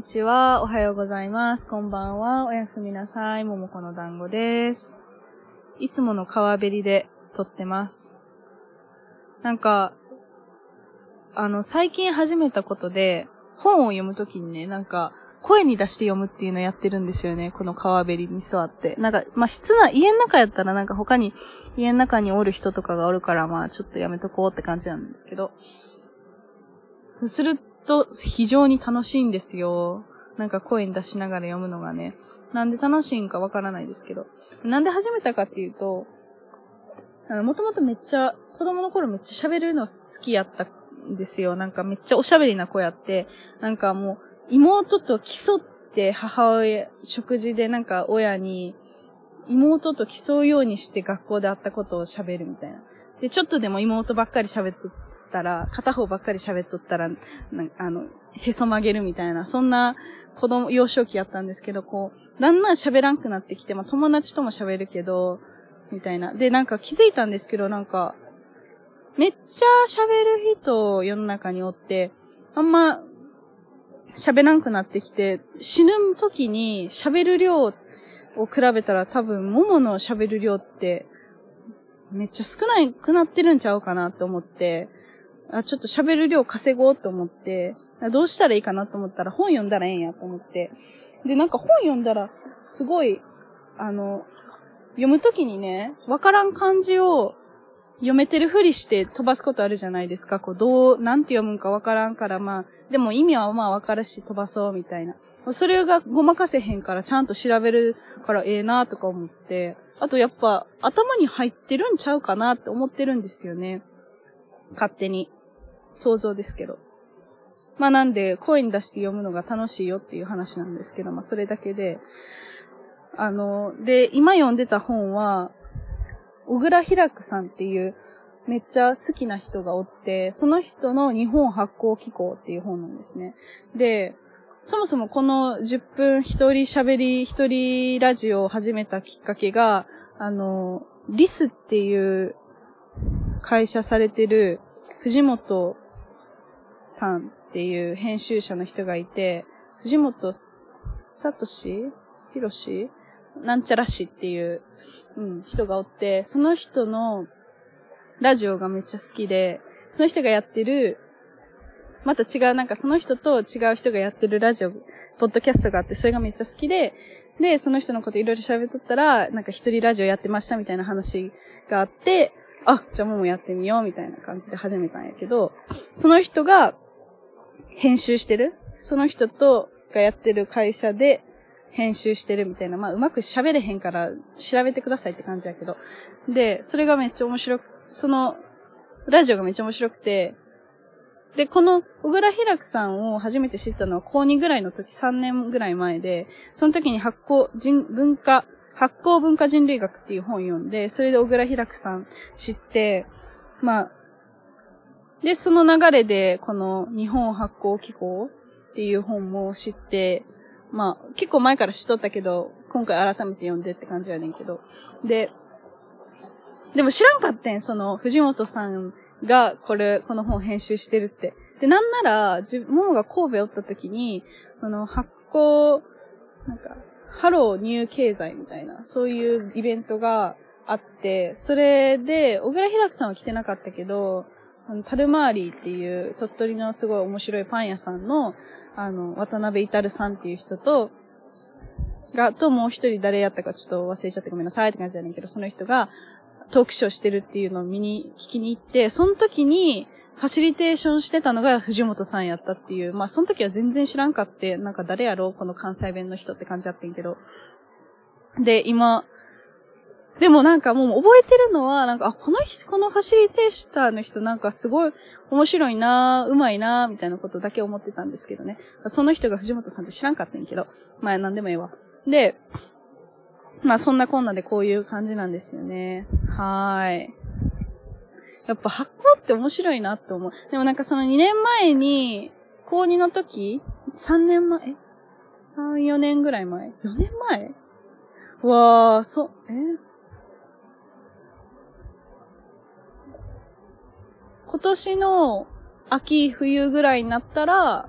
にちは。おはようございます。こんばんは。おやすみなさい。ももこの団子です。いつもの川べりで撮ってます。なんか、あの、最近始めたことで、本を読むときにね、なんか、声に出して読むっていうのやってるんですよね。この川べりに座って。なんか、まあ、室内、家の中やったらなんか他に、家の中におる人とかがおるから、まあ、ちょっとやめとこうって感じなんですけど。すると、非常に楽しいんですよ。なんか声出しながら読むのがね。なんで楽しいんかわからないですけど。なんで始めたかっていうと、もともとめっちゃ、子供の頃めっちゃ喋るの好きやったんですよ。なんかめっちゃおしゃべりな子やって、なんかもう、妹と競って母親、食事でなんか親に、妹と競うようにして学校で会ったことを喋るみたいな。で、ちょっとでも妹ばっかり喋っとったら、片方ばっかり喋っとったら、あの、へそ曲げるみたいな、そんな子供、幼少期やったんですけど、こう、だんだん喋らんくなってきて、まあ友達とも喋るけど、みたいな。で、なんか気づいたんですけど、なんか、めっちゃ喋る人世の中におって、あんま喋らんくなってきて、死ぬ時に喋る量を比べたら多分、ももの喋る量って、めっちゃ少なくなってるんちゃうかなって思って、あ、ちょっと喋る量稼ごうと思って、どうしたらいいかなと思ったら本読んだらええんやと思って。で、なんか本読んだら、すごい、あの、読むときにね、わからん漢字を読めてるふりして飛ばすことあるじゃないですか。こう、どう、なんて読むんかわからんから、まあ、でも意味はまあわかるし飛ばそうみたいな。それがごまかせへんからちゃんと調べるからええなとか思って。あとやっぱ頭に入ってるんちゃうかなって思ってるんですよね。勝手に。想像ですけど。まあなんで声に出して読むのが楽しいよっていう話なんですけど、まあそれだけで。あの、で、今読んでた本は、小倉開くさんっていうめっちゃ好きな人がおって、その人の日本発行機構っていう本なんですね。で、そもそもこの10分一人喋り、一人ラジオを始めたきっかけが、あの、リスっていう会社されてる藤本さんっていう編集者の人がいて、藤本さとし？ひろし？なんちゃらしっていう、うん、人がおって、その人のラジオがめっちゃ好きで、その人がやってる、また違う、なんかその人と違う人がやってるラジオ、ポッドキャストがあって、それがめっちゃ好きで、で、その人のこといろいろ喋っとったら、なんか一人ラジオやってましたみたいな話があって、あ、じゃあももやってみようみたいな感じで始めたんやけど、その人が編集してる？その人とがやってる会社で編集してるみたいな、まあうまく喋れへんから調べてくださいって感じやけど。で、それがめっちゃ面白く、その、ラジオがめっちゃ面白くて、で、この、小倉開くさんを初めて知ったのは高2ぐらいの時、3年ぐらい前で、その時に発行人、文化、発行文化人類学っていう本読んで、それで小倉開くさん知って、まあ、で、その流れで、この日本発行機構っていう本も知って、まあ、結構前から知っとったけど、今回改めて読んでって感じやねんけど。で、でも知らんかってん、その、藤本さんが、これ、この本編集してるって。で、なんなら、自ももが神戸おった時に、あの、発行、なんか、ハローニュー経済みたいな、そういうイベントがあって、それで、小倉開さんは来てなかったけど、あの、タルマーリーっていう鳥取のすごい面白いパン屋さんの、あの、渡辺至さんっていう人と、が、ともう一人誰やったかちょっと忘れちゃってごめんなさいって感じじゃねんけど、その人がトークショーしてるっていうのを見に、聞きに行って、その時にファシリテーションしてたのが藤本さんやったっていう、まあその時は全然知らんかって、なんか誰やろうこの関西弁の人って感じだったんけど。で、今、でもなんかもう覚えてるのは、なんか、あ、この人、このファシリテーターの人なんかすごい面白いなうまいなみたいなことだけ思ってたんですけどね。その人が藤本さんって知らんかったんやけど。まあなんでもええわ。で、まあそんなこんなでこういう感じなんですよね。はーい。やっぱ発行って面白いなって思う。でもなんかその2年前に、高2の時 ?3 年前？え ?3、4年ぐらい前 ?4 年前？わー、そう、え？今年の秋冬ぐらいになったら、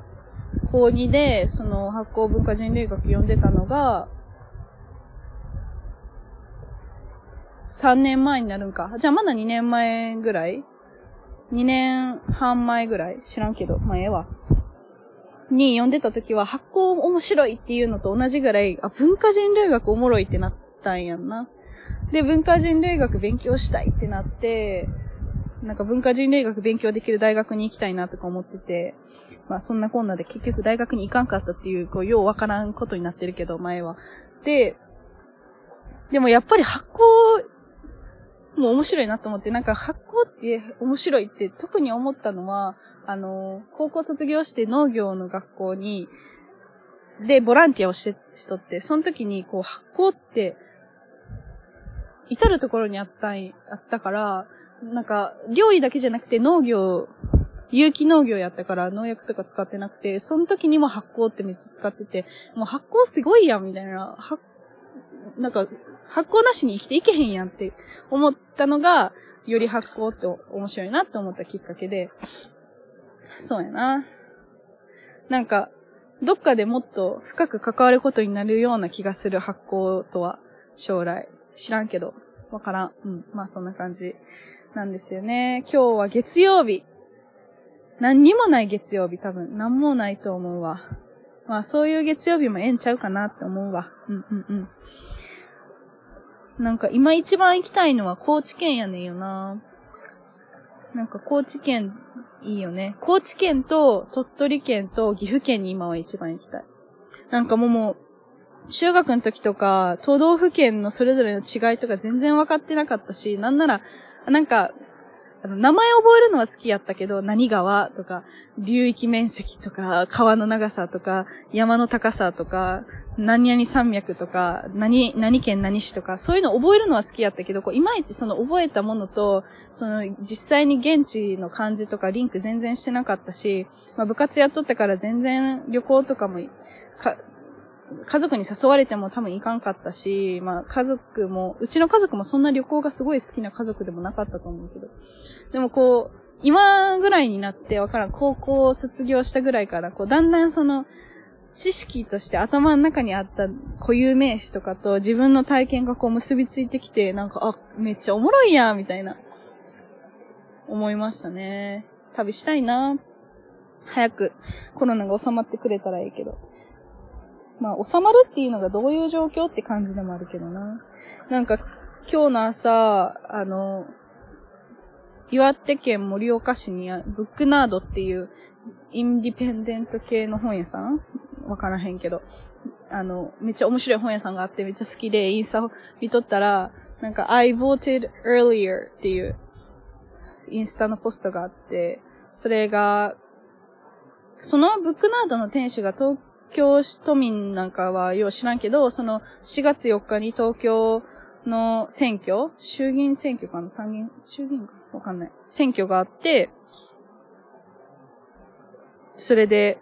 高2で、その発酵文化人類学読んでたのが、3年前になるんか。じゃあまだ2年前ぐらい ?2 年半前ぐらい？知らんけど、まあええわ。に読んでた時は発酵面白いっていうのと同じぐらい、あ、文化人類学おもろいってなったんやんな。で、文化人類学勉強したいってなって、なんか文化人類学勉強できる大学に行きたいなとか思ってて、まあそんなこんなで結局大学に行かんかったっていう、こう、ようわからんことになってるけど、前は。で、でもやっぱり発酵もう面白いなと思って、なんか発酵って面白いって特に思ったのは、あの、高校卒業して農業の学校に、で、ボランティアをして、しとって、その時に、こう、発酵って、至るところにあったん、あったから、なんか、料理だけじゃなくて農業、有機農業やったから農薬とか使ってなくて、その時にも発酵ってめっちゃ使ってて、もう発酵すごいやん、みたいな。発、なんか、発酵なしに生きていけへんやんって思ったのが、より発酵って面白いなって思ったきっかけで、そうやな。なんか、どっかでもっと深く関わることになるような気がする発酵とは、将来。知らんけど、わからん。うん。まあそんな感じなんですよね。今日は月曜日。何にもない月曜日多分。何もないと思うわ。まあそういう月曜日もええんちゃうかなって思うわ。うんうんうん。なんか今一番行きたいのは高知県やねんよな。なんか高知県いいよね。高知県と鳥取県と岐阜県に今は一番行きたい。なんかもうもう、中学の時とか、都道府県のそれぞれの違いとか全然分かってなかったし、なんなら、なんか、あの、名前覚えるのは好きやったけど、何川とか、流域面積とか、川の長さとか、山の高さとか、何々山脈とか、何、何県何市とか、そういうの覚えるのは好きやったけど、こういまいちその覚えたものと、その実際に現地の感じとかリンク全然してなかったし、まあ部活やっとったから全然旅行とかも、か、家族に誘われても多分行かんかったし、まあ家族も、うちの家族もそんな旅行がすごい好きな家族でもなかったと思うけど。でもこう、今ぐらいになってわからん、高校を卒業したぐらいから、こう、だんだんその、知識として頭の中にあった固有名詞とかと自分の体験がこう結びついてきて、なんか、あ、めっちゃおもろいや、みたいな、思いましたね。旅したいな早くコロナが収まってくれたらいいけど。まあ、収まるっていうのがどういう状況って感じでもあるけどな。なんか、今日の朝、あの、岩手県盛岡市にブックナードっていうインディペンデント系の本屋さんわからへんけど、あの、めっちゃ面白い本屋さんがあってめっちゃ好きでインスタを見とったら、なんか I voted earlier っていうインスタのポストがあって、それが、そのブックナードの店主が東京市都民なんかはよう知らんけど、その4月4日に東京の選挙衆議院選挙かな参議院衆議院かわかんない。選挙があって、それで、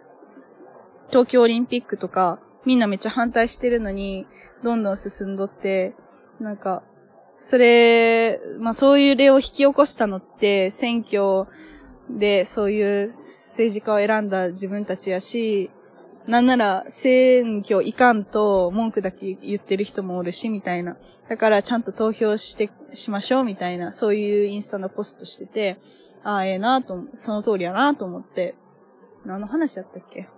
東京オリンピックとか、みんなめっちゃ反対してるのに、どんどん進んどって、なんか、それ、まあそういう例を引き起こしたのって、選挙でそういう政治家を選んだ自分たちやし、なんなら選挙いかんと文句だけ言ってる人もおるし、みたいな。だからちゃんと投票して、しましょう、みたいな、そういうインスタのポストしてて、ああ、ええなと、その通りやなと思って、何の話だったっけ？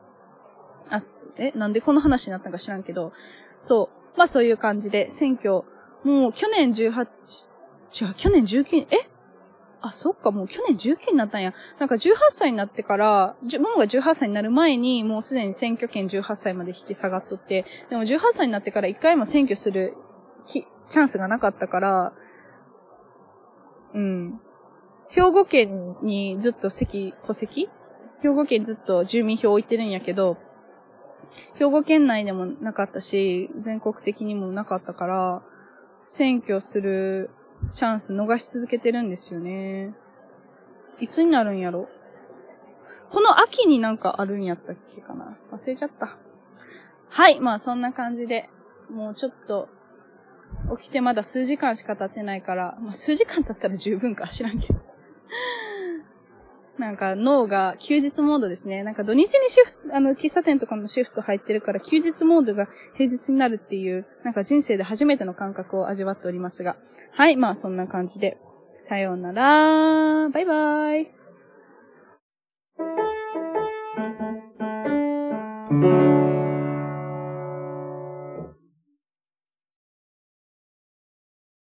あ、え、なんでこの話になったんか知らんけど、そう。まあそういう感じで、選挙、もう去年18、違う、去年19、え？あ、そっか、もう去年19になったんや。なんか18歳になってから、ももが18歳になる前に、もうすでに選挙権18歳まで引き下がっとって、でも18歳になってから一回も選挙するきチャンスがなかったから、うん。兵庫県にずっと席、戸籍？兵庫県ずっと住民票置いてるんやけど、兵庫県内でもなかったし、全国的にもなかったから、選挙するチャンス逃し続けてるんですよね。いつになるんやろこの秋になんかあるんやったっけかな忘れちゃった。はい。まあそんな感じで、もうちょっと、起きてまだ数時間しか経ってないから、まあ数時間経ったら十分か知らんけど。なんか脳が休日モードですね。なんか土日にシフト、あの、喫茶店とかのシフト入ってるから休日モードが平日になるっていう、なんか人生で初めての感覚を味わっておりますが。はい、まあそんな感じで。さようなら。バイバイ。